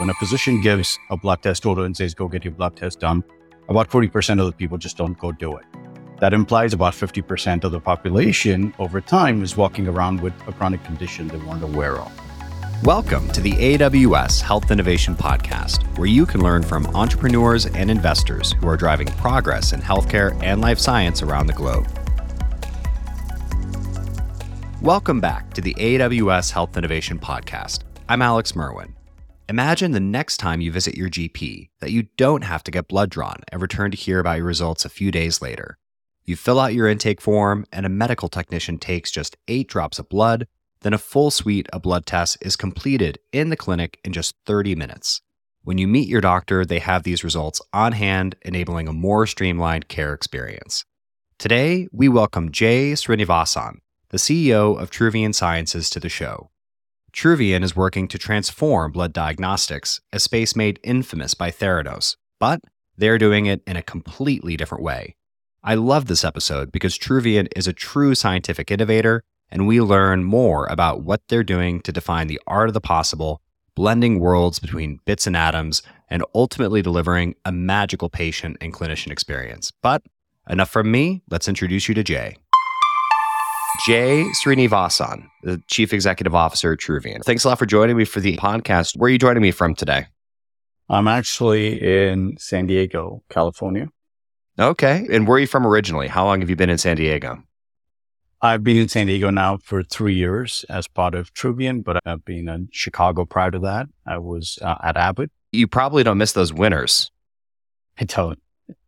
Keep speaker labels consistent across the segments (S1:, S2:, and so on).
S1: When a physician gives a blood test order and says, go get your blood test done, about 40% of the people just don't go do it. That implies about 50% of the population over time is walking around with a chronic condition they weren't aware of.
S2: Welcome to the AWS Health Innovation Podcast, where you can learn from entrepreneurs and investors who are driving progress in healthcare and life science around the globe. Welcome back to the AWS Health Innovation Podcast. I'm Alex Merwin. Imagine the next time you visit your GP that you don't have to get blood drawn and return to hear about your results a few days later. You fill out your intake form, and a medical technician takes just eight drops of blood. Then a full suite of blood tests is completed in the clinic in just 30 minutes. When you meet your doctor, they have these results on hand, enabling a more streamlined care experience. Today, we welcome Jay Srinivasan, the CEO of Truvian Sciences, to the show. Truvian is working to transform blood diagnostics, a space made infamous by Theranos, but they're doing it in a completely different way. I love this episode because Truvian is a true scientific innovator, and we learn more about what they're doing to define the art of the possible, blending worlds between bits and atoms, and ultimately delivering a magical patient and clinician experience. But enough from me, let's introduce you to Jay. Jay Srinivasan, the Chief Executive Officer at Truvian. Thanks a lot for joining me for the podcast. Where are you joining me from today?
S1: I'm actually in San Diego, California.
S2: Okay. And where are you from originally? How long have you been in San Diego?
S1: I've been in San Diego now for three years as part of Truvian, but I've been in Chicago prior to that. I was uh, at Abbott.
S2: You probably don't miss those winters.
S1: I don't.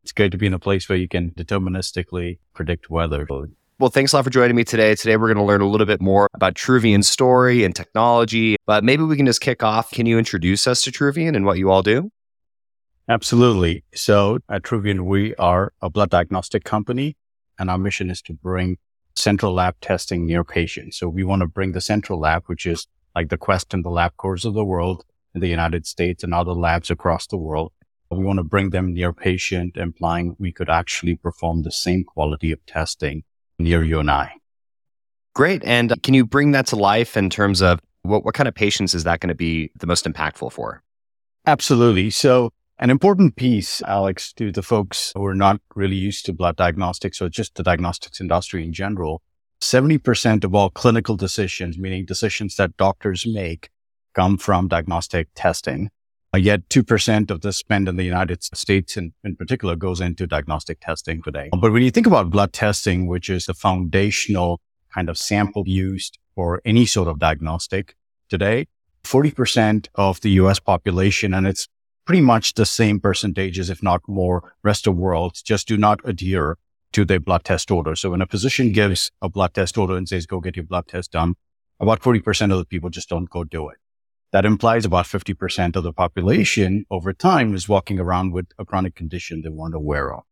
S1: It's good to be in a place where you can deterministically predict weather.
S2: Well, thanks a lot for joining me today. Today, we're going to learn a little bit more about Truvian's story and technology, but maybe we can just kick off. Can you introduce us to Truvian and what you all do?
S1: Absolutely. So at Truvian, we are a blood diagnostic company, and our mission is to bring central lab testing near patients. So we want to bring the central lab, which is like the Quest and the LabCorp of the world in the United States and other labs across the world. We want to bring them near patient, implying we could actually perform the same quality of testing near you and I.
S2: Great. And uh, can you bring that to life in terms of what, what kind of patients is that going to be the most impactful for?
S1: Absolutely. So, an important piece, Alex, to the folks who are not really used to blood diagnostics or just the diagnostics industry in general, 70% of all clinical decisions, meaning decisions that doctors make, come from diagnostic testing. Uh, yet 2% of the spend in the United States in, in particular goes into diagnostic testing today. But when you think about blood testing, which is the foundational kind of sample used for any sort of diagnostic today, 40% of the US population, and it's pretty much the same percentages, if not more, rest of the world just do not adhere to their blood test order. So when a physician gives a blood test order and says, go get your blood test done, about 40% of the people just don't go do it. That implies about 50% of the population over time is walking around with a chronic condition they weren't aware of.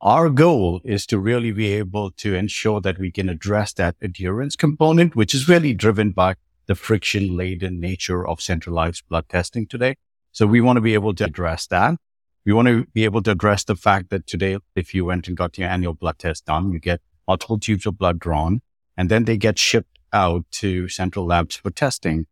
S1: Our goal is to really be able to ensure that we can address that adherence component, which is really driven by the friction laden nature of centralized blood testing today. So we want to be able to address that. We want to be able to address the fact that today, if you went and got your annual blood test done, you get multiple tubes of blood drawn and then they get shipped out to central labs for testing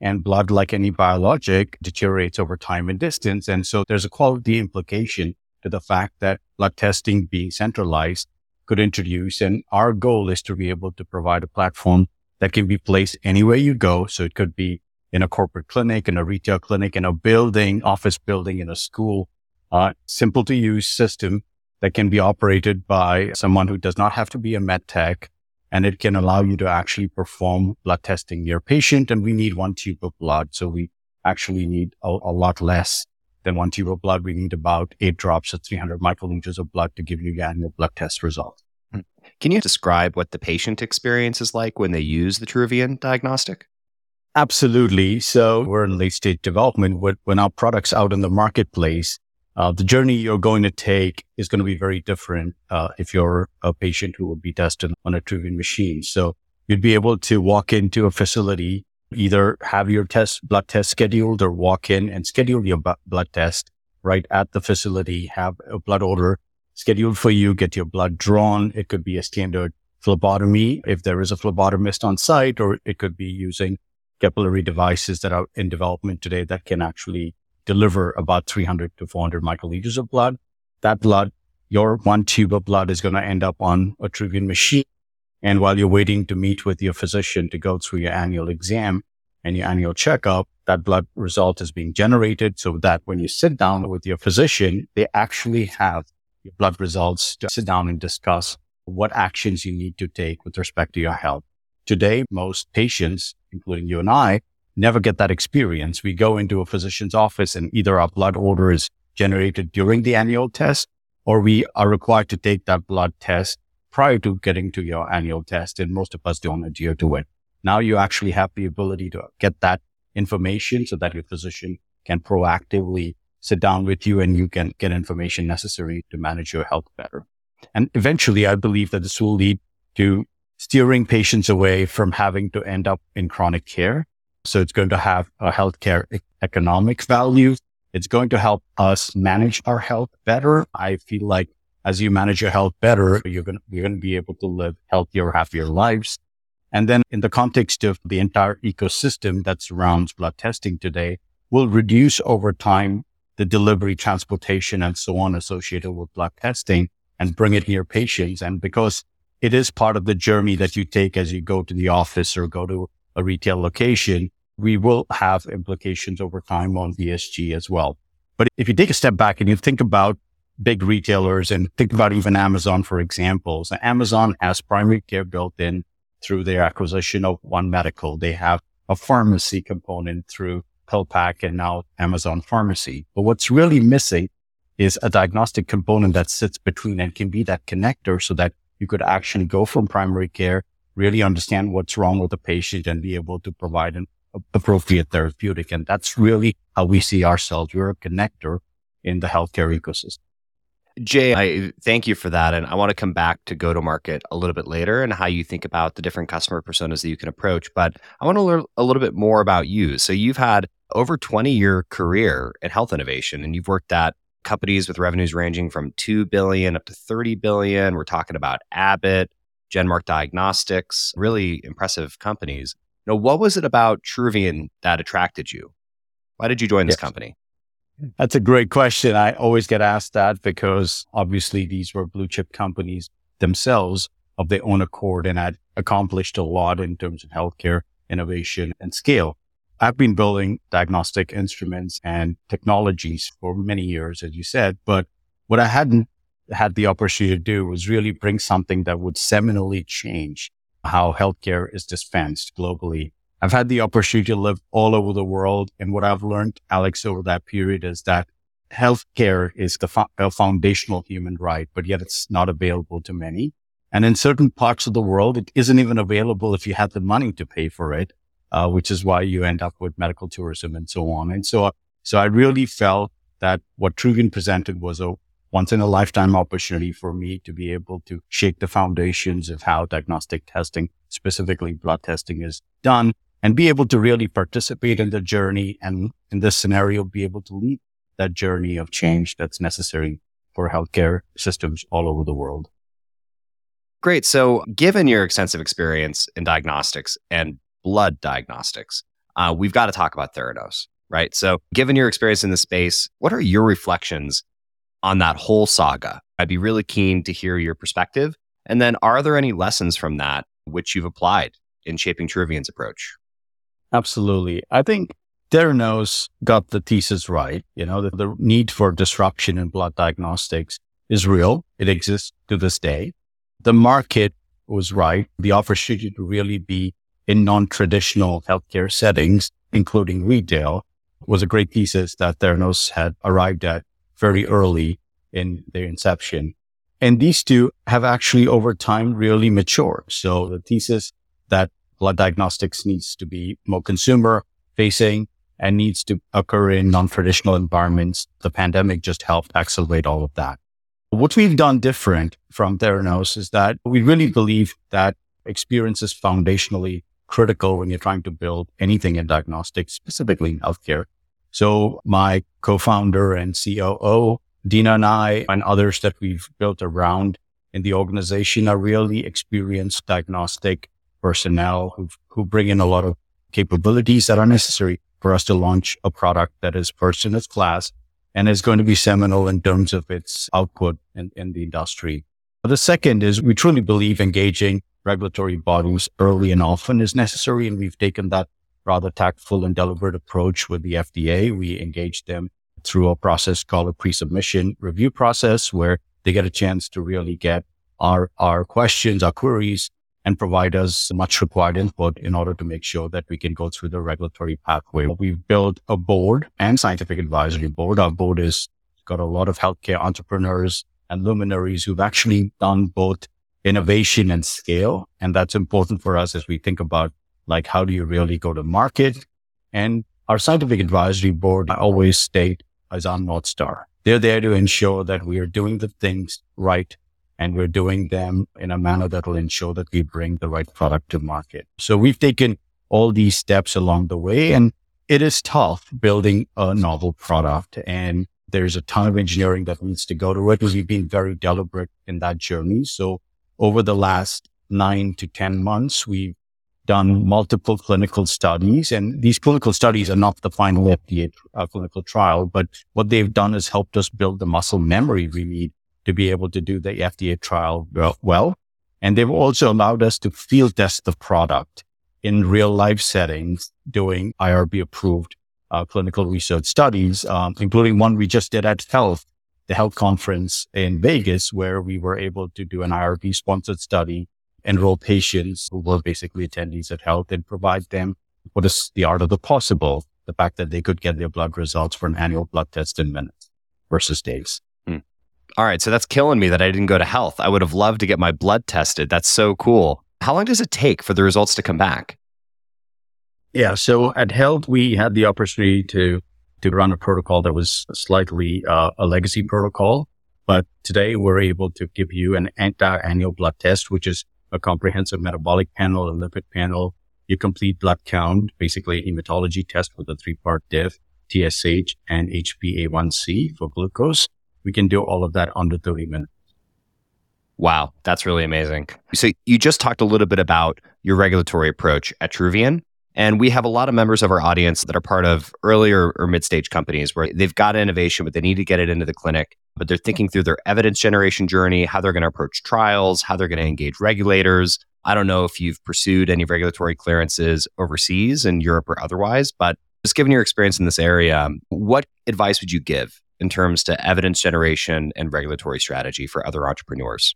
S1: and blood, like any biologic, deteriorates over time and distance. And so there's a quality implication to the fact that blood testing being centralized could introduce. And our goal is to be able to provide a platform that can be placed anywhere you go. So it could be in a corporate clinic, in a retail clinic, in a building, office building, in a school, uh, simple to use system that can be operated by someone who does not have to be a med tech and it can allow you to actually perform blood testing near patient. And we need one tube of blood. So we actually need a, a lot less than one tube of blood. We need about eight drops of 300 microliters of blood to give you your annual blood test result.
S2: Hmm. Can you describe what the patient experience is like when they use the Truvian diagnostic?
S1: Absolutely. So we're in late stage development. When our product's out in the marketplace, uh, the journey you're going to take is going to be very different uh, if you're a patient who would be tested on a Truvian machine. So you'd be able to walk into a facility, either have your test blood test scheduled or walk in and schedule your blood test right at the facility, have a blood order scheduled for you, get your blood drawn. It could be a standard phlebotomy if there is a phlebotomist on site, or it could be using capillary devices that are in development today that can actually deliver about 300 to 400 microliters of blood. That blood, your one tube of blood is going to end up on a Truvian machine. And while you're waiting to meet with your physician to go through your annual exam and your annual checkup, that blood result is being generated so that when you sit down with your physician, they actually have your blood results to sit down and discuss what actions you need to take with respect to your health. Today, most patients, including you and I, never get that experience. We go into a physician's office and either our blood order is generated during the annual test or we are required to take that blood test prior to getting to your annual test. And most of us don't adhere to it. Now you actually have the ability to get that information so that your physician can proactively sit down with you and you can get information necessary to manage your health better. And eventually, I believe that this will lead to steering patients away from having to end up in chronic care. So it's going to have a healthcare economic value. It's going to help us manage our health better. I feel like as you manage your health better, you're going to, you're going to be able to live healthier, happier lives. And then in the context of the entire ecosystem that surrounds blood testing today will reduce over time the delivery, transportation, and so on associated with blood testing and bring it near patients. And because it is part of the journey that you take as you go to the office or go to a retail location, we will have implications over time on ESG as well. But if you take a step back and you think about big retailers and think about even Amazon, for example, so Amazon has primary care built in through their acquisition of One Medical. They have a pharmacy component through PillPack and now Amazon Pharmacy. But what's really missing is a diagnostic component that sits between and can be that connector so that you could actually go from primary care, really understand what's wrong with the patient and be able to provide an appropriate therapeutic. And that's really how we see ourselves. We're a connector in the healthcare ecosystem.
S2: Jay, I thank you for that. And I want to come back to go to market a little bit later and how you think about the different customer personas that you can approach. But I want to learn a little bit more about you. So you've had over 20 year career in health innovation and you've worked at companies with revenues ranging from 2 billion up to 30 billion. We're talking about Abbott, Genmark Diagnostics, really impressive companies. Now, what was it about Truvian that attracted you? Why did you join this yes. company?
S1: That's a great question. I always get asked that because obviously these were blue chip companies themselves of their own accord and had accomplished a lot in terms of healthcare innovation and scale. I've been building diagnostic instruments and technologies for many years, as you said, but what I hadn't had the opportunity to do was really bring something that would seminally change how healthcare is dispensed globally I've had the opportunity to live all over the world. And what I've learned, Alex, over that period is that healthcare is the fo- a foundational human right, but yet it's not available to many. And in certain parts of the world, it isn't even available if you have the money to pay for it, uh, which is why you end up with medical tourism and so on. And so, so I really felt that what Truvian presented was a once in a lifetime opportunity for me to be able to shake the foundations of how diagnostic testing, specifically blood testing is done and be able to really participate in the journey and in this scenario, be able to lead that journey of change that's necessary for healthcare systems all over the world.
S2: Great. So, given your extensive experience in diagnostics and blood diagnostics, uh, we've got to talk about Theranos, right? So, given your experience in the space, what are your reflections on that whole saga? I'd be really keen to hear your perspective. And then, are there any lessons from that which you've applied in shaping Truvian's approach?
S1: Absolutely. I think Theranos got the thesis right. You know, the, the need for disruption in blood diagnostics is real. It exists to this day. The market was right. The opportunity to really be in non-traditional healthcare settings, including retail, was a great thesis that Theranos had arrived at very early in their inception. And these two have actually over time really matured. So the thesis that blood diagnostics needs to be more consumer facing and needs to occur in non-traditional environments. The pandemic just helped accelerate all of that. What we've done different from Theranos is that we really believe that experience is foundationally critical when you're trying to build anything in diagnostics, specifically in healthcare. So my co-founder and COO, Dena and I and others that we've built around in the organization are really experienced diagnostic personnel who, who bring in a lot of capabilities that are necessary for us to launch a product that is first in its class and is going to be seminal in terms of its output in, in the industry. The second is we truly believe engaging regulatory bodies early and often is necessary. And we've taken that rather tactful and deliberate approach with the FDA. We engage them through a process called a pre-submission review process where they get a chance to really get our, our questions, our queries and provide us much required input in order to make sure that we can go through the regulatory pathway. We've built a board and scientific advisory board. Our board has got a lot of healthcare entrepreneurs and luminaries who've actually done both innovation and scale. And that's important for us as we think about like, how do you really go to market? And our scientific advisory board, I always state as our North Star. They're there to ensure that we are doing the things right and we're doing them in a manner that will ensure that we bring the right product to market. So we've taken all these steps along the way and it is tough building a novel product and there's a ton of engineering that needs to go to it. We've been very deliberate in that journey. So over the last nine to 10 months, we've done multiple clinical studies and these clinical studies are not the final FDA uh, clinical trial, but what they've done is helped us build the muscle memory we need to be able to do the FDA trial well. And they've also allowed us to field test the product in real life settings doing IRB approved uh, clinical research studies, um, including one we just did at HLTH, the health conference in Vegas, where we were able to do an IRB sponsored study, enroll patients who were basically attendees at HLTH and provide them what is the art of the possible, the fact that they could get their blood results for an annual blood test in minutes versus days.
S2: All right. So that's killing me that I didn't go to HLTH. I would have loved to get my blood tested. That's so cool. How long does it take for the results to come back?
S1: Yeah. So at HLTH, we had the opportunity to, to run a protocol that was slightly uh, a legacy protocol. But today we're able to give you an anti-annual blood test, which is a comprehensive metabolic panel, a lipid panel, your complete blood count, basically a hematology test with a three part diff, TSH and HbA1c for glucose we can do all of that under 30 minutes.
S2: Wow, that's really amazing. So you just talked a little bit about your regulatory approach at Truvian. And we have a lot of members of our audience that are part of earlier or mid stage companies where they've got innovation, but they need to get it into the clinic. But they're thinking through their evidence generation journey, how they're going to approach trials, how they're going to engage regulators. I don't know if you've pursued any regulatory clearances overseas in Europe or otherwise, but just given your experience in this area, what advice would you give in terms to evidence generation and regulatory strategy for other entrepreneurs?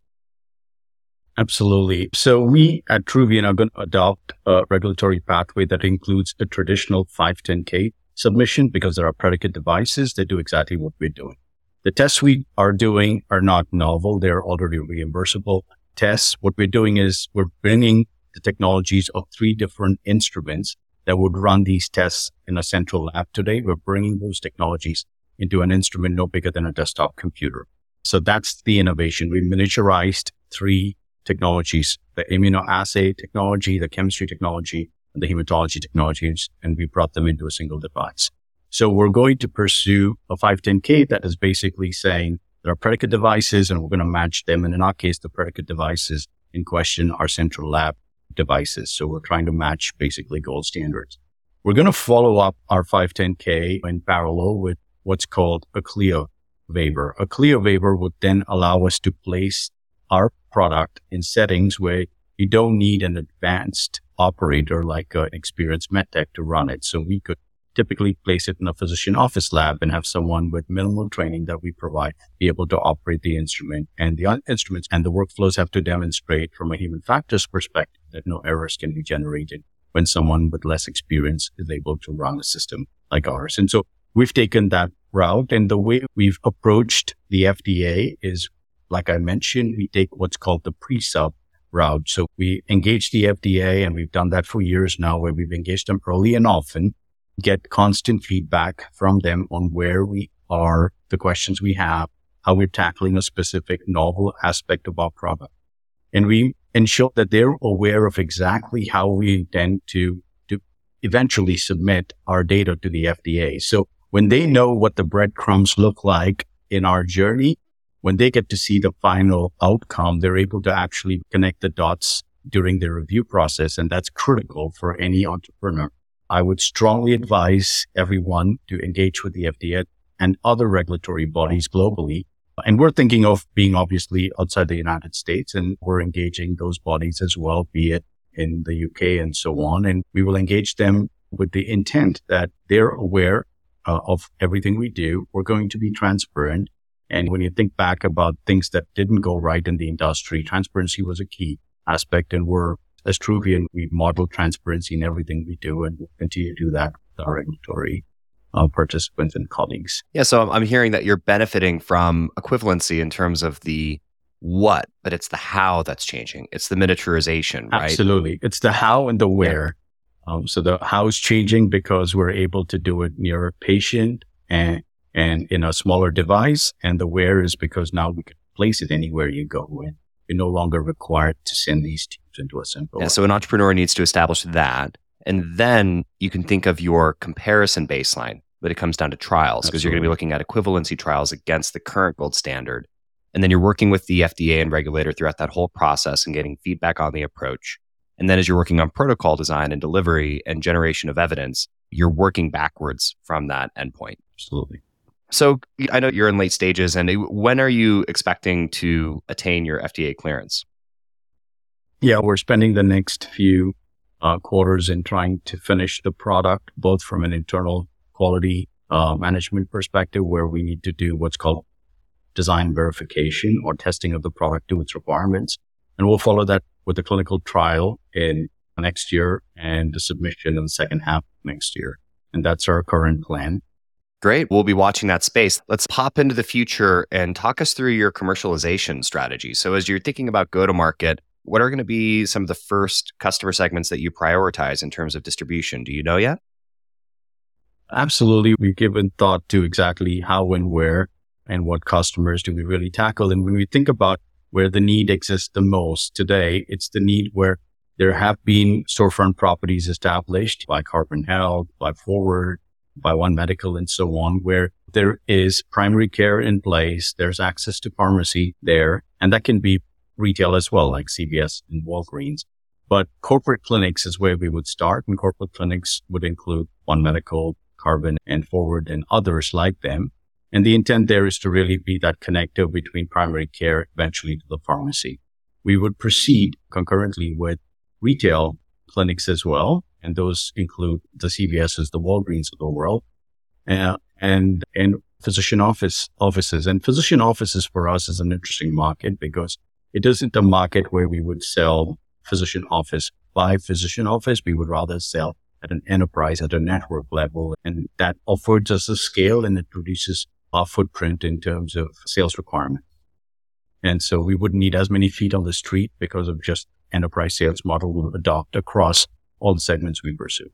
S1: Absolutely. So we at Truvian are going to adopt a regulatory pathway that includes a traditional 510K submission because there are predicate devices that do exactly what we're doing. The tests we are doing are not novel. They're already reimbursable tests. What we're doing is we're bringing the technologies of three different instruments that would run these tests in a central lab today. We're bringing those technologies into an instrument no bigger than a desktop computer. So that's the innovation. We miniaturized three technologies, the immunoassay technology, the chemistry technology, and the hematology technologies, and we brought them into a single device. So we're going to pursue a 510K that is basically saying there are predicate devices and we're going to match them. And in our case, the predicate devices in question are central lab devices. So we're trying to match basically gold standards. We're going to follow up our 510K in parallel with what's called a CLIA waiver. A CLIA waiver would then allow us to place our product in settings where you don't need an advanced operator like uh, an experienced medtech to run it. So we could typically place it in a physician office lab and have someone with minimal training that we provide be able to operate the instrument and the instruments and the workflows have to demonstrate from a human factors perspective that no errors can be generated when someone with less experience is able to run a system like ours. And so we've taken that route. And the way we've approached the FDA is, like I mentioned, we take what's called the pre-sub route. So we engage the FDA and we've done that for years now where we've engaged them early and often, get constant feedback from them on where we are, the questions we have, how we're tackling a specific novel aspect of our product. And we ensure that they're aware of exactly how we intend to, to eventually submit our data to the FDA. So when they know what the breadcrumbs look like in our journey, when they get to see the final outcome, they're able to actually connect the dots during the review process. And that's critical for any entrepreneur I would strongly advise everyone to engage with the FDA and other regulatory bodies globally. And we're thinking of being obviously outside the United States and we're engaging those bodies as well, be it in the UK and so on. And we will engage them with the intent that they're aware uh, of everything we do. We're going to be transparent. And when you think back about things that didn't go right in the industry, transparency was a key aspect. And we're, as Truvian, we model transparency in everything we do and we'll continue to do that with our regulatory uh, participants and colleagues.
S2: Yeah. So I'm hearing that you're benefiting from equivalency in terms of the what, but it's the how that's changing. It's the miniaturization, right?
S1: Absolutely. It's the how and the where. Um, so the how is changing because we're able to do it near a patient and, and in a smaller device. And the where is because now we can place it anywhere you go and you're no longer required to send these tubes into a simple.
S2: Yeah. So an entrepreneur needs to establish that. And then you can think of your comparison baseline, but it comes down to trials because you're going to be looking at equivalency trials against the current gold standard. And then you're working with the FDA and regulator throughout that whole process and getting feedback on the approach. And then as you're working on protocol design and delivery and generation of evidence, you're working backwards from that endpoint.
S1: Absolutely.
S2: So I know you're in late stages, and when are you expecting to attain your FDA clearance?
S1: Yeah, we're spending the next few uh, quarters in trying to finish the product, both from an internal quality uh, management perspective, where we need to do what's called design verification or testing of the product to its requirements. And we'll follow that with the clinical trial in next year and the submission in the second half next year. And that's our current plan.
S2: Great. We'll be watching that space. Let's pop into the future and talk us through your commercialization strategy. So, as you're thinking about go to market, what are going to be some of the first customer segments that you prioritize in terms of distribution? Do you know yet?
S1: Absolutely. We've given thought to exactly how and where and what customers do we really tackle. And when we think about where the need exists the most today. It's the need where there have been storefront properties established by Carbon Health, by Forward, by One Medical, and so on, where there is primary care in place. There's access to pharmacy there, and that can be retail as well, like CVS and Walgreens. But corporate clinics is where we would start, and corporate clinics would include One Medical, Carbon, and Forward, and others like them. And the intent there is to really be that connector between primary care eventually to the pharmacy. We would proceed concurrently with retail clinics as well. And those include the CVSs, the Walgreens of the world, uh, and, and physician office offices. And physician offices for us is an interesting market because it isn't a market where we would sell physician office by physician office. We would rather sell at an enterprise, at a network level. And that affords us a scale and it reduces our footprint in terms of sales requirement. And so we wouldn't need as many feet on the street because of just enterprise sales model we adopt across all the segments we pursue.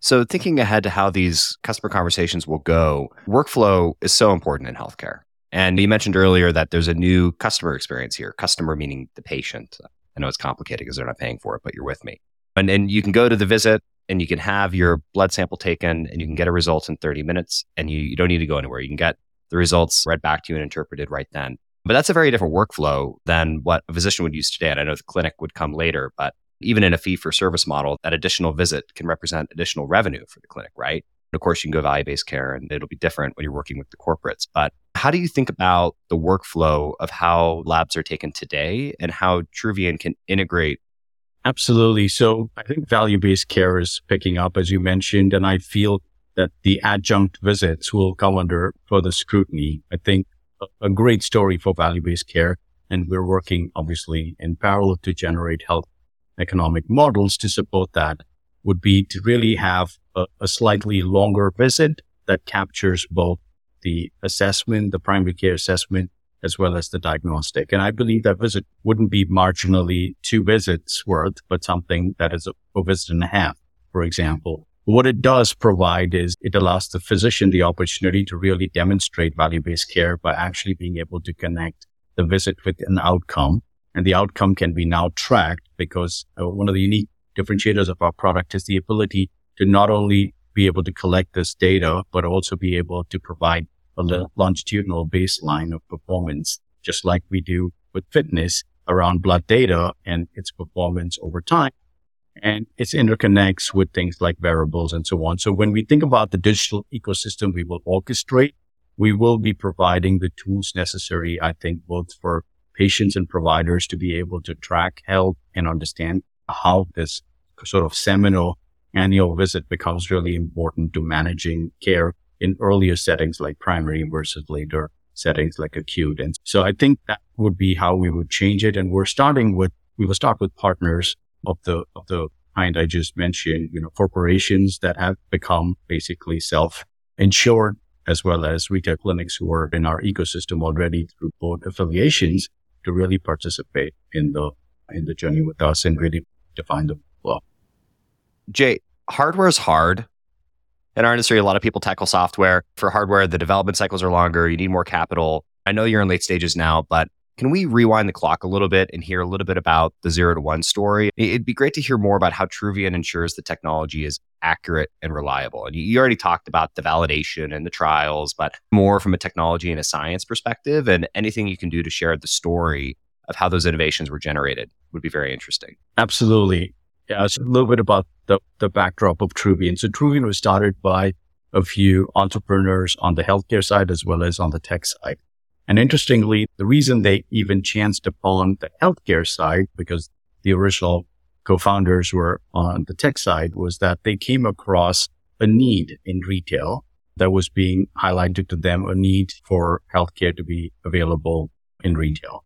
S2: So thinking ahead to how these customer conversations will go, workflow is so important in healthcare. And you mentioned earlier that there's a new customer experience here, customer meaning the patient. I know it's complicated because they're not paying for it, but you're with me. And, and you can go to the visit, and you can have your blood sample taken and you can get a result in 30 minutes and you, you don't need to go anywhere. You can get the results read back to you and interpreted right then. But that's a very different workflow than what a physician would use today. And I know the clinic would come later, but even in a fee for service model, that additional visit can represent additional revenue for the clinic, right? And of course, you can go value based care and it'll be different when you're working with the corporates. But how do you think about the workflow of how labs are taken today and how Truvian can integrate
S1: Absolutely. So I think value based care is picking up, as you mentioned, and I feel that the adjunct visits will come under further scrutiny. I think a, great story for value based care, and we're working obviously in parallel to generate health economic models to support that would be to really have a, a slightly longer visit that captures both the assessment, the primary care assessment, as well as the diagnostic. And I believe that visit wouldn't be marginally two visits worth, but something that is a, a visit and a half, for example. What it does provide is it allows the physician the opportunity to really demonstrate value-based care by actually being able to connect the visit with an outcome. And the outcome can be now tracked because uh, one of the unique differentiators of our product is the ability to not only be able to collect this data, but also be able to provide a longitudinal baseline of performance, just like we do with fitness around blood data and its performance over time. and it interconnects with things like wearables and so on. So when we think about the digital ecosystem we will orchestrate, we will be providing the tools necessary, I think, both for patients and providers to be able to track health and understand how this sort of seminal annual visit becomes really important to managing care in earlier settings like primary versus later settings like acute. And so I think that would be how we would change it. And we're starting with, we will start with partners of the, of the kind I just mentioned, you know, corporations that have become basically self insured as well as retail clinics who are in our ecosystem already through both affiliations to really participate in the, in the journey with us and really define the flow.
S2: Jay, hardware is hard. In our industry, a lot of people tackle software. For hardware, the development cycles are longer. You need more capital. I know you're in late stages now, but can we rewind the clock a little bit and hear a little bit about the zero to one story? It'd be great to hear more about how Truvian ensures the technology is accurate and reliable. And you already talked about the validation and the trials, but more from a technology and a science perspective, and anything you can do to share the story of how those innovations were generated would be very interesting.
S1: Absolutely. Yeah, so a little bit about the, the backdrop of Truvian. So Truvian was started by a few entrepreneurs on the healthcare side as well as on the tech side. And interestingly, the reason they even chanced upon the healthcare side, because the original co-founders were on the tech side, was that they came across a need in retail that was being highlighted to them, a need for healthcare to be available in retail.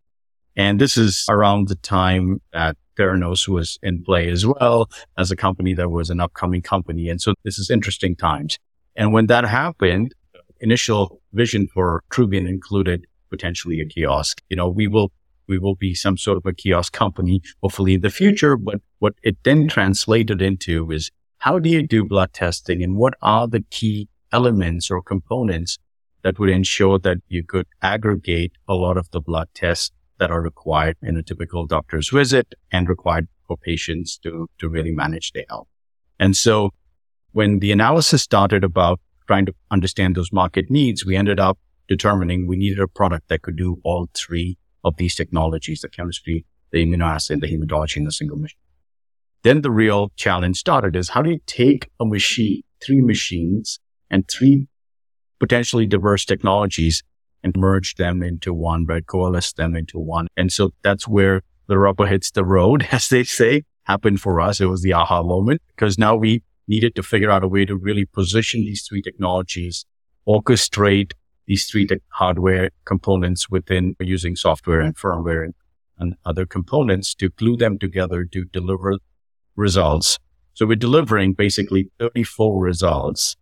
S1: And this is around the time that Theranos was in play as well as a company that was an upcoming company. And so this is interesting times. And when that happened, initial vision for Truvian included potentially a kiosk. You know, we will, we will be some sort of a kiosk company, hopefully in the future. But what it then translated into is how do you do blood testing and what are the key elements or components that would ensure that you could aggregate a lot of the blood tests that are required in a typical doctor's visit and required for patients to, to really manage their health. And so when the analysis started about trying to understand those market needs, we ended up determining we needed a product that could do all three of these technologies, the chemistry, the immunoassay, the hematology, in a single machine. Then the real challenge started is how do you take a machine, three machines and three potentially diverse technologies and merge them into one, right? Coalesce them into one. And so that's where the rubber hits the road, as they say, happened for us. It was the aha moment because now we needed to figure out a way to really position these three technologies, orchestrate these three hardware components within using software and mm-hmm. firmware and, and other components to glue them together to deliver results. So we're delivering basically 34 results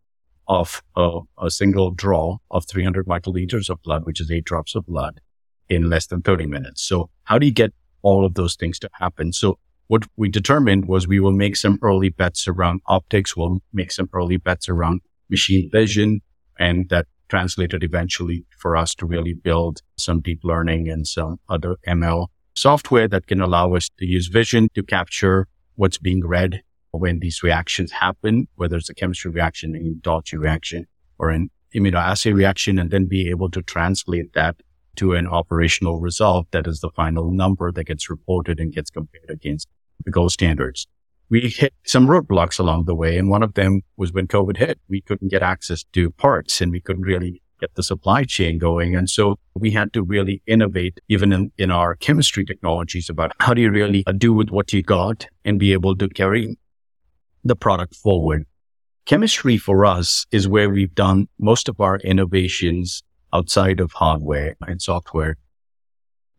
S1: of a, a single draw of 300 microliters of blood, which is eight drops of blood in less than 30 minutes. So how do you get all of those things to happen? So what we determined was we will make some early bets around optics. We'll make some early bets around machine vision and that translated eventually for us to really build some deep learning and some other ML software that can allow us to use vision to capture what's being read when these reactions happen, whether it's a chemistry reaction, an hematology reaction, or an immunoassay reaction, and then be able to translate that to an operational result that is the final number that gets reported and gets compared against the gold standards. We hit some roadblocks along the way, and one of them was when COVID hit. We couldn't get access to parts and we couldn't really get the supply chain going. And so we had to really innovate even in, in our chemistry technologies about how do you really uh, do with what you got and be able to carry the product forward. Chemistry for us is where we've done most of our innovations outside of hardware and software.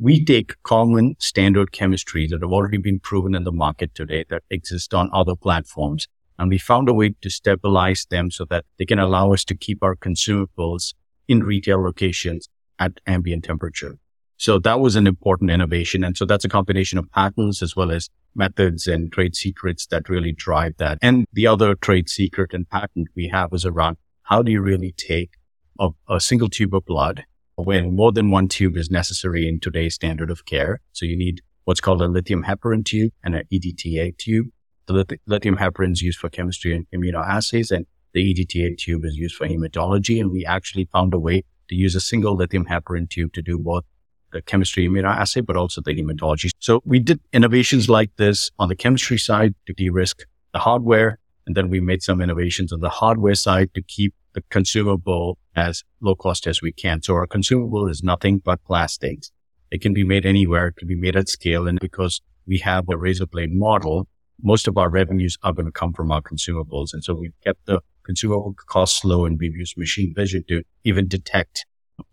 S1: We take common standard chemistry that have already been proven in the market today that exist on other platforms. And we found a way to stabilize them so that they can allow us to keep our consumables in retail locations at ambient temperature. So that was an important innovation. And so that's a combination of patents as well as methods and trade secrets that really drive that. And the other trade secret and patent we have is around how do you really take a, a single tube of blood when more than one tube is necessary in today's standard of care. So you need what's called a lithium heparin tube and an EDTA tube. The lithium heparin is used for chemistry and immunoassays and the EDTA tube is used for hematology. And we actually found a way to use a single lithium heparin tube to do both the chemistry immunoassay, but also the hematology. So we did innovations like this on the chemistry side to de-risk the hardware. And then we made some innovations on the hardware side to keep consumable as low cost as we can. So our consumable is nothing but plastics. It can be made anywhere. It can be made at scale. And because we have a razor blade model, most of our revenues are going to come from our consumables. And so we've kept the consumable costs low and we've used machine vision to even detect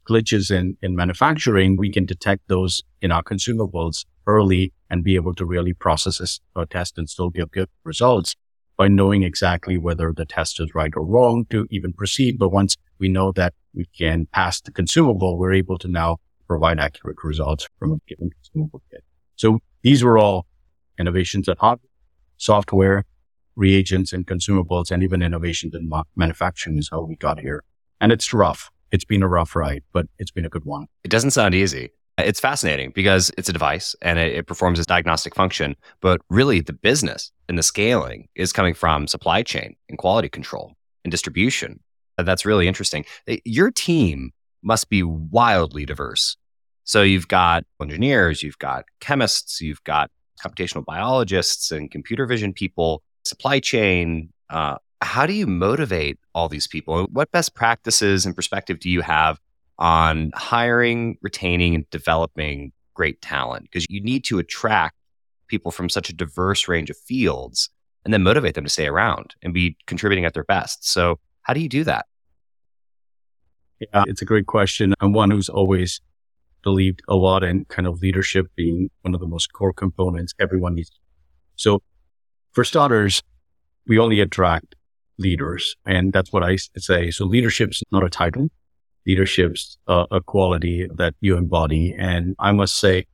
S1: glitches in, in manufacturing. We can detect those in our consumables early and be able to really process this or test and still give good results by knowing exactly whether the test is right or wrong to even proceed. But once we know that we can pass the consumable, we're able to now provide accurate results from a given consumable kit. So these were all innovations at hardware, software, reagents and consumables, and even innovations in ma- manufacturing is how we got here. And it's rough. It's been a rough ride, but it's been a good one.
S2: It doesn't sound easy. It's fascinating because it's a device and it, it, performs its diagnostic function, but really the business and the scaling is coming from supply chain and quality control and distribution. That's really interesting. Your team must be wildly diverse. So you've got engineers, you've got chemists, you've got computational biologists and computer vision people, supply chain. Uh, how do you motivate all these people? What best practices and perspective do you have on hiring, retaining, and developing great talent because you need to attract people from such a diverse range of fields and then motivate them to stay around and be contributing at their best. So, how do you do that?
S1: Yeah, it's a great question. I'm one who's always believed a lot in kind of leadership being one of the most core components everyone needs. So, for starters, we only attract leaders. And that's what I say. So, leadership's not a title leadership's uh, a quality that you embody. And I must say,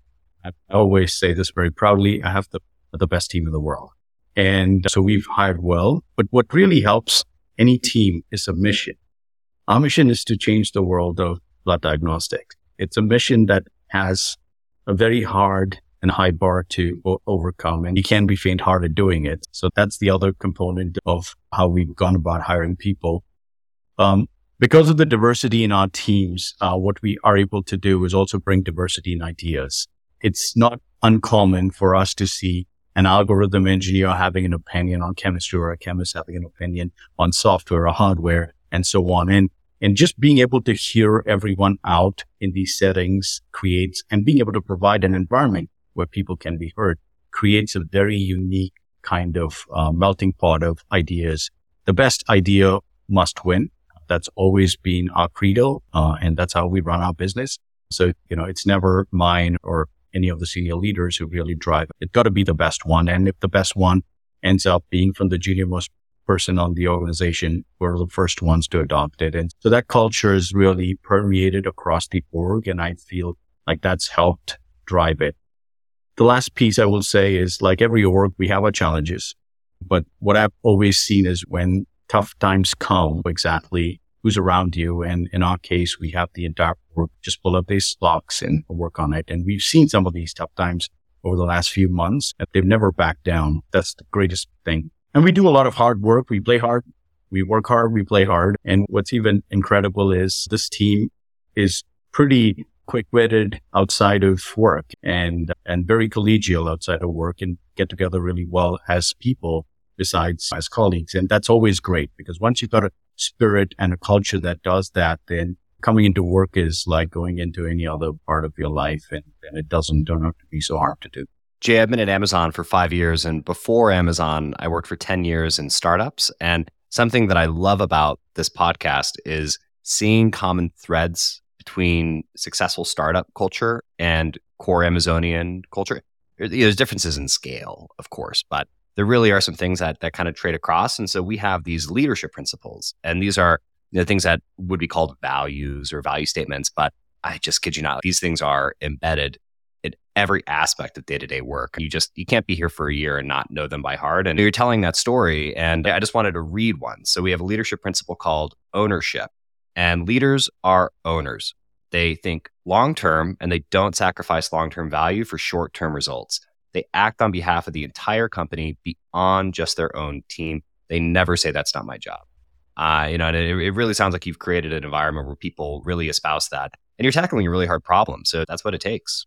S1: I always say this very proudly. I have the, the best team in the world. And so we've hired well, but what really helps any team is a mission. Our mission is to change the world of blood diagnostics. It's a mission that has a very hard and high bar to o- overcome, and you can't be faint hearted doing it. So that's the other component of how we've gone about hiring people. Um, because of the diversity in our teams, uh, what we are able to do is also bring diversity in ideas. It's not uncommon for us to see an algorithm engineer having an opinion on chemistry or a chemist having an opinion on software or hardware and so on. And, and just being able to hear everyone out in these settings creates and being able to provide an environment where people can be heard creates a very unique kind of uh, melting pot of ideas. The best idea must win. That's always been our credo. Uh, and that's how we run our business. So, you know, it's never mine or any of the senior leaders who really drive. It's got to be the best one. And if the best one ends up being from the junior most person on the organization, we're the first ones to adopt it. And so that culture is really permeated across the org. And I feel like that's helped drive it. The last piece I will say is like every org, we have our challenges. But what I've always seen is when tough times come, exactly who's around you. And in our case, we have the entire work, just pull up these blocks and work on it. And we've seen some of these tough times over the last few months. And they've never backed down. That's the greatest thing. And we do a lot of hard work. We play hard. We work hard. We play hard. And what's even incredible is this team is pretty quick witted outside of work and, and very collegial outside of work and get together really well as people besides as colleagues. And that's always great because once you've got a spirit and a culture that does that, then coming into work is like going into any other part of your life and, and it doesn't turn out to be so hard to do.
S2: Jay, I've been at Amazon for five years. And before Amazon, I worked for 10 years in startups. And something that I love about this podcast is seeing common threads between successful startup culture and core Amazonian culture. There's differences in scale, of course, but there really are some things that that kind of trade across. And so we have these leadership principles, and these are you know, things that would be called values or value statements. But I just kid you not, these things are embedded in every aspect of day to day work. You just you can't be here for a year and not know them by heart. And you're telling that story, and I just wanted to read one. So we have a leadership principle called ownership, and leaders are owners. They think long term and they don't sacrifice long term value for short term results. They act on behalf of the entire company beyond just their own team. They never say that's not my job. Uh, you know, and it, it really sounds like you've created an environment where people really espouse that. and you're tackling a really hard problem. So that's what it takes.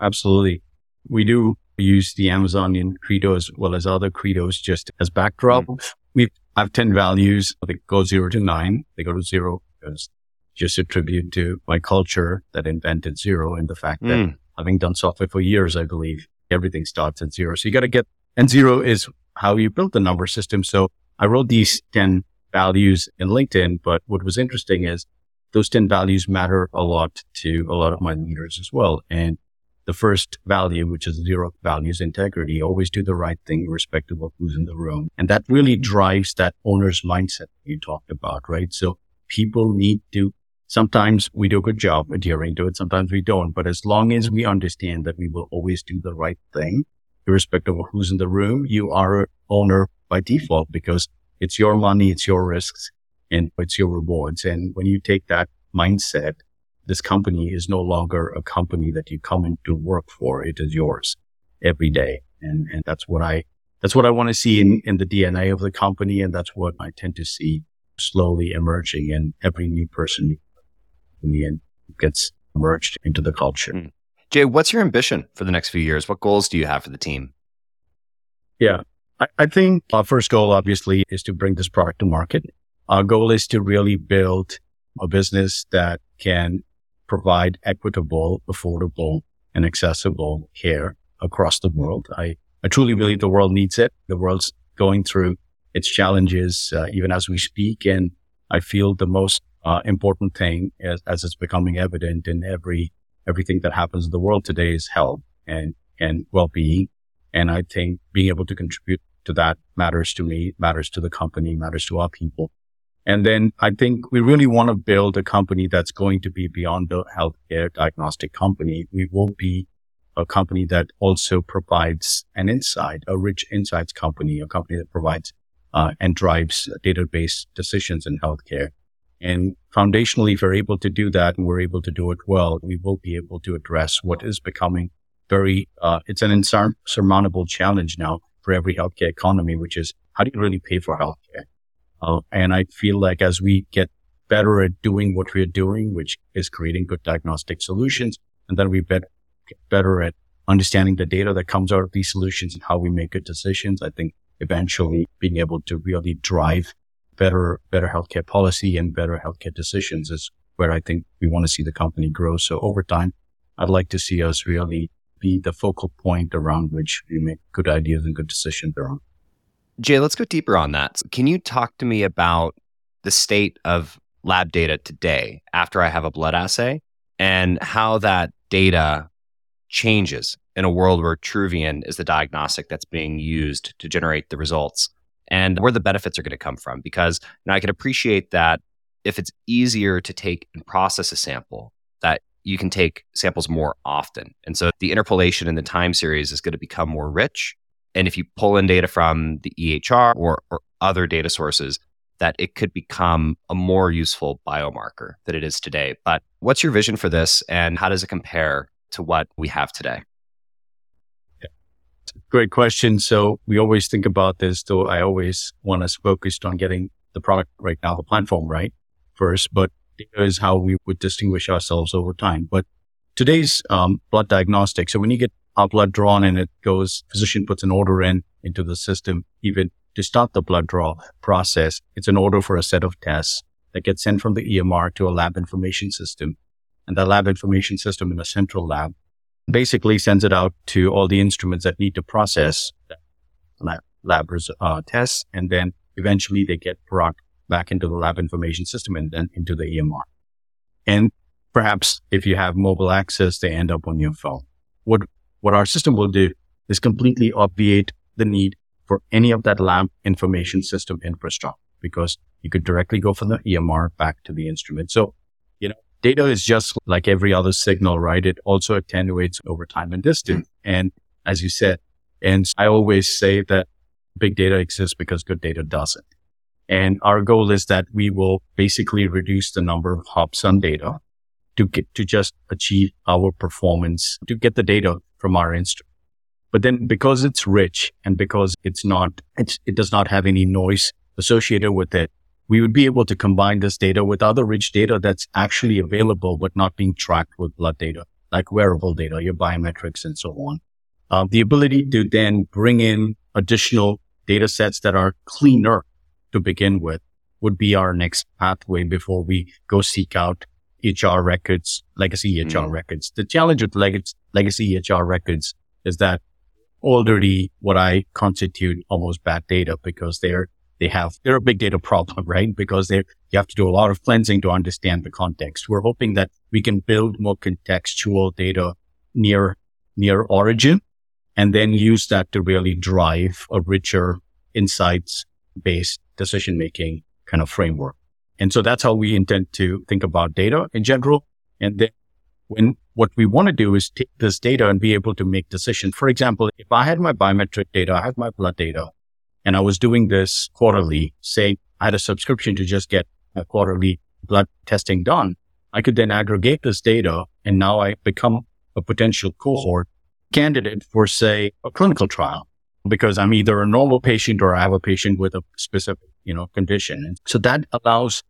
S1: Absolutely. We do use the Amazonian credo as well as other credos just as backdrop. Mm. We have 10 values. They go zero to nine. They go to zero because just a tribute to my culture that invented zero and the fact that mm. Having done software for years, I believe everything starts at zero. So you got to get, and zero is how you build the number system. So I wrote these 10 values in LinkedIn, but what was interesting is those 10 values matter a lot to a lot of my leaders as well. And the first value, which is zero values integrity, always do the right thing, irrespective of who's in the room. And that really drives that owner's mindset you talked about, right? So people need to, sometimes we do a good job adhering to it. Sometimes we don't. But as long as we understand that we will always do the right thing, irrespective of who's in the room, you are owner by default because it's your money, it's your risks and it's your rewards. And when you take that mindset, this company is no longer a company that you come in to work for. It is yours every day. And, and that's what I, that's what I want to see in, in the DNA of the company. And that's what I tend to see slowly emerging in every new person in the end gets merged into the culture. Mm.
S2: Jay, what's your ambition for the next few years? What goals do you have for the team?
S1: Yeah, I, I think our first goal, obviously, is to bring this product to market. Our goal is to really build a business that can provide equitable, affordable, and accessible care across the world. I, I truly believe the world needs it. The world's going through its challenges uh, even as we speak. And I feel the most uh, important thing as, as it's becoming evident in every everything that happens in the world today is health and, and well-being. And I think being able to contribute to that matters to me, matters to the company, matters to our people. And then I think we really want to build a company that's going to be beyond the healthcare diagnostic company. We will be a company that also provides an insight, a rich insights company, a company that provides uh, and drives database decisions in healthcare. And foundationally, if we're able to do that and we're able to do it well, we will be able to address what is becoming very, uh, it's an insurmountable challenge now for every healthcare economy, which is how do you really pay for healthcare? Uh, and I feel like as we get better at doing what we're doing, which is creating good diagnostic solutions, and then we get better at understanding the data that comes out of these solutions and how we make good decisions, I think eventually being able to really drive better, better healthcare policy and better healthcare decisions is where I think we want to see the company grow. So over time, I'd like to see us really be the focal point around which we make good ideas and good decisions around.
S2: Jay, let's go deeper on that. Can you talk to me about the state of lab data today after I have a blood assay and how that data changes in a world where Truvian is the diagnostic that's being used to generate the results? And where the benefits are going to come from. Because you know, I can appreciate that if it's easier to take and process a sample, that you can take samples more often. And so the interpolation in the time series is going to become more rich. And if you pull in data from the EHR or, or other data sources, that it could become a more useful biomarker than it is today. But what's your vision for this and how does it compare to what we have today?
S1: Great question. So we always think about this, though I always want us focused on getting the product right now, the platform right first, but data is how we would distinguish ourselves over time. But today's um, blood diagnostic. So when you get our blood drawn and it goes, physician puts an order in into the system, even to start the blood draw process, it's an order for a set of tests that gets sent from the EMR to a lab information system. And that lab information system in a central lab basically sends it out to all the instruments that need to process lab, uh, tests. And then eventually they get brought back into the lab information system and then into the EMR. And perhaps if you have mobile access, they end up on your phone. What, what our system will do is completely obviate the need for any of that lab information system infrastructure because you could directly go from the EMR back to the instrument. So, data is just like every other signal, right? It also attenuates over time and distance. And as you said, and I always say that big data exists because good data doesn't. And our goal is that we will basically reduce the number of hops on data to get to just achieve our performance, to get the data from our instrument. But then because it's rich and because it's not, it's, it does not have any noise associated with it, we would be able to combine this data with other rich data that's actually available, but not being tracked with blood data, like wearable data, your biometrics and so on. Uh, the ability to then bring in additional data sets that are cleaner to begin with would be our next pathway before we go seek out EHR records, legacy EHR mm. records. The challenge with leg- legacy EHR records is that already what I constitute almost bad data because they're they have they're a big data problem, right? Because they you have to do a lot of cleansing to understand the context. We're hoping that we can build more contextual data near near origin and then use that to really drive a richer insights based decision making kind of framework. And so that's how we intend to think about data in general. And then when what we want to do is take this data and be able to make decisions. For example, if I had my biometric data, I have my blood data, and I was doing this quarterly, say I had a subscription to just get a quarterly blood testing done, I could then aggregate this data and now I become a potential cohort candidate for, say, a clinical trial because I'm either a normal patient or I have a patient with a specific, you know, condition. And so that allows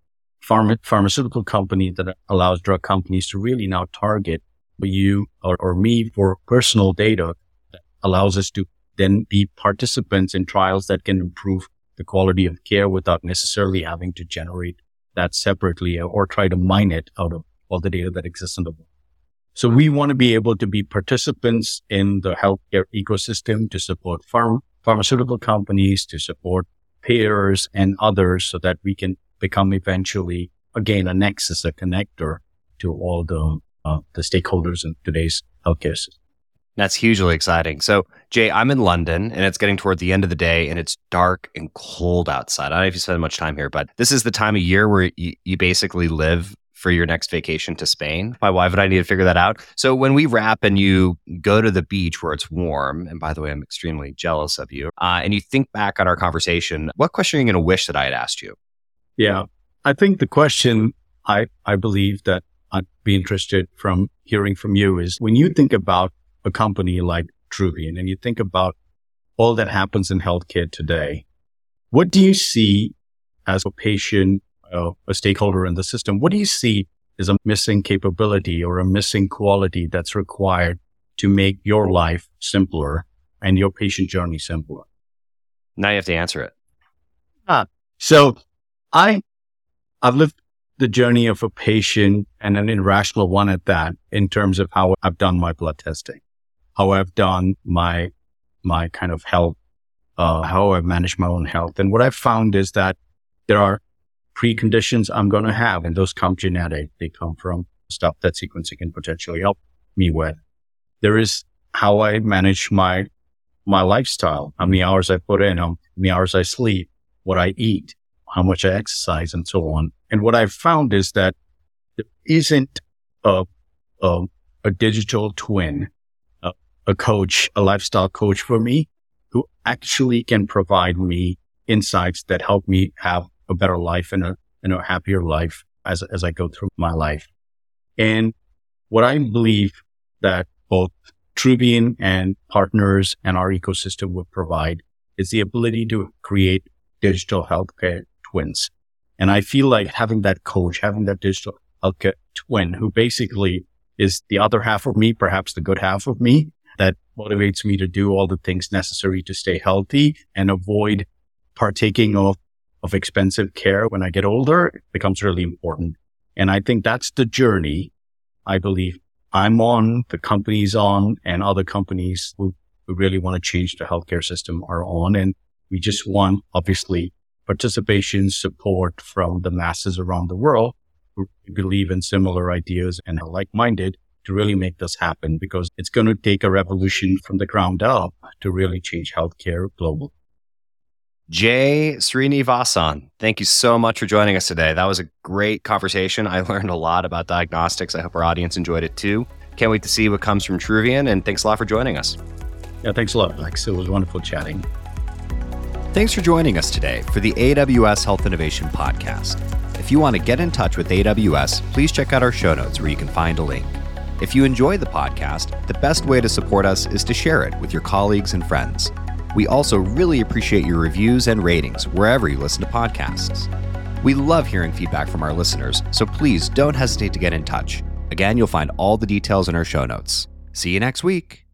S1: pharma- pharmaceutical companies that allows drug companies to really now target you or, or me for personal data that allows us to then be participants in trials that can improve the quality of care without necessarily having to generate that separately or try to mine it out of all the data that exists in the world. So we want to be able to be participants in the healthcare ecosystem to support farm, pharmaceutical companies, to support payers and others so that we can become eventually again a nexus, a connector to all the, uh, the stakeholders in today's healthcare system.
S2: That's hugely exciting. So, Jay, I'm in London and it's getting toward the end of the day and it's dark and cold outside. I don't know if you spend much time here, but this is the time of year where you, you basically live for your next vacation to Spain. My wife and I need to figure that out. So when we wrap and you go to the beach where it's warm, and by the way, I'm extremely jealous of you, uh, and you think back on our conversation, what question are you going to wish that I had asked you?
S1: Yeah, I think the question I, I believe that I'd be interested from hearing from you is when you think about a company like Truvian and you think about all that happens in healthcare today, what do you see as a patient uh, a stakeholder in the system, what do you see as a missing capability or a missing quality that's required to make your life simpler and your patient journey simpler?
S2: Now you have to answer it.
S1: Ah, so I, I've lived the journey of a patient and an irrational one at that in terms of how I've done my blood testing, how I've done my, my kind of health, uh, how I've managed my own health. And what I've found is that there are preconditions I'm going to have. And those come genetic. They come from stuff that sequencing can potentially help me with. There is how I manage my, my lifestyle, how many hours I put in, how many hours I sleep, what I eat, how much I exercise and so on. And what I've found is that there isn't a, a, a digital twin, a, coach, a lifestyle coach for me who actually can provide me insights that help me have a better life and a, and a happier life as, as I go through my life. And what I believe that both Truvian and partners and our ecosystem would provide is the ability to create digital healthcare twins. And I feel like having that coach, having that digital healthcare twin who basically is the other half of me, perhaps the good half of me that motivates me to do all the things necessary to stay healthy and avoid partaking of of expensive care when I get older becomes really important. And I think that's the journey I believe I'm on, the company's on, and other companies who, who really want to change the healthcare system are on. And we just want, obviously, participation, support from the masses around the world who believe in similar ideas and are like-minded to really make this happen because it's going to take a revolution from the ground up to really change healthcare globally.
S2: Jay Srinivasan, thank you so much for joining us today. That was a great conversation. I learned a lot about diagnostics. I hope our audience enjoyed it too. Can't wait to see what comes from Truvian, and thanks a lot for joining us.
S1: Yeah, thanks a lot, Alex. It was wonderful chatting.
S2: Thanks for joining us today for the AWS Health Innovation Podcast. If you want to get in touch with AWS, please check out our show notes where you can find a link. If you enjoy the podcast, the best way to support us is to share it with your colleagues and friends. We also really appreciate your reviews and ratings wherever you listen to podcasts. We love hearing feedback from our listeners, so please don't hesitate to get in touch. Again, you'll find all the details in our show notes. See you next week.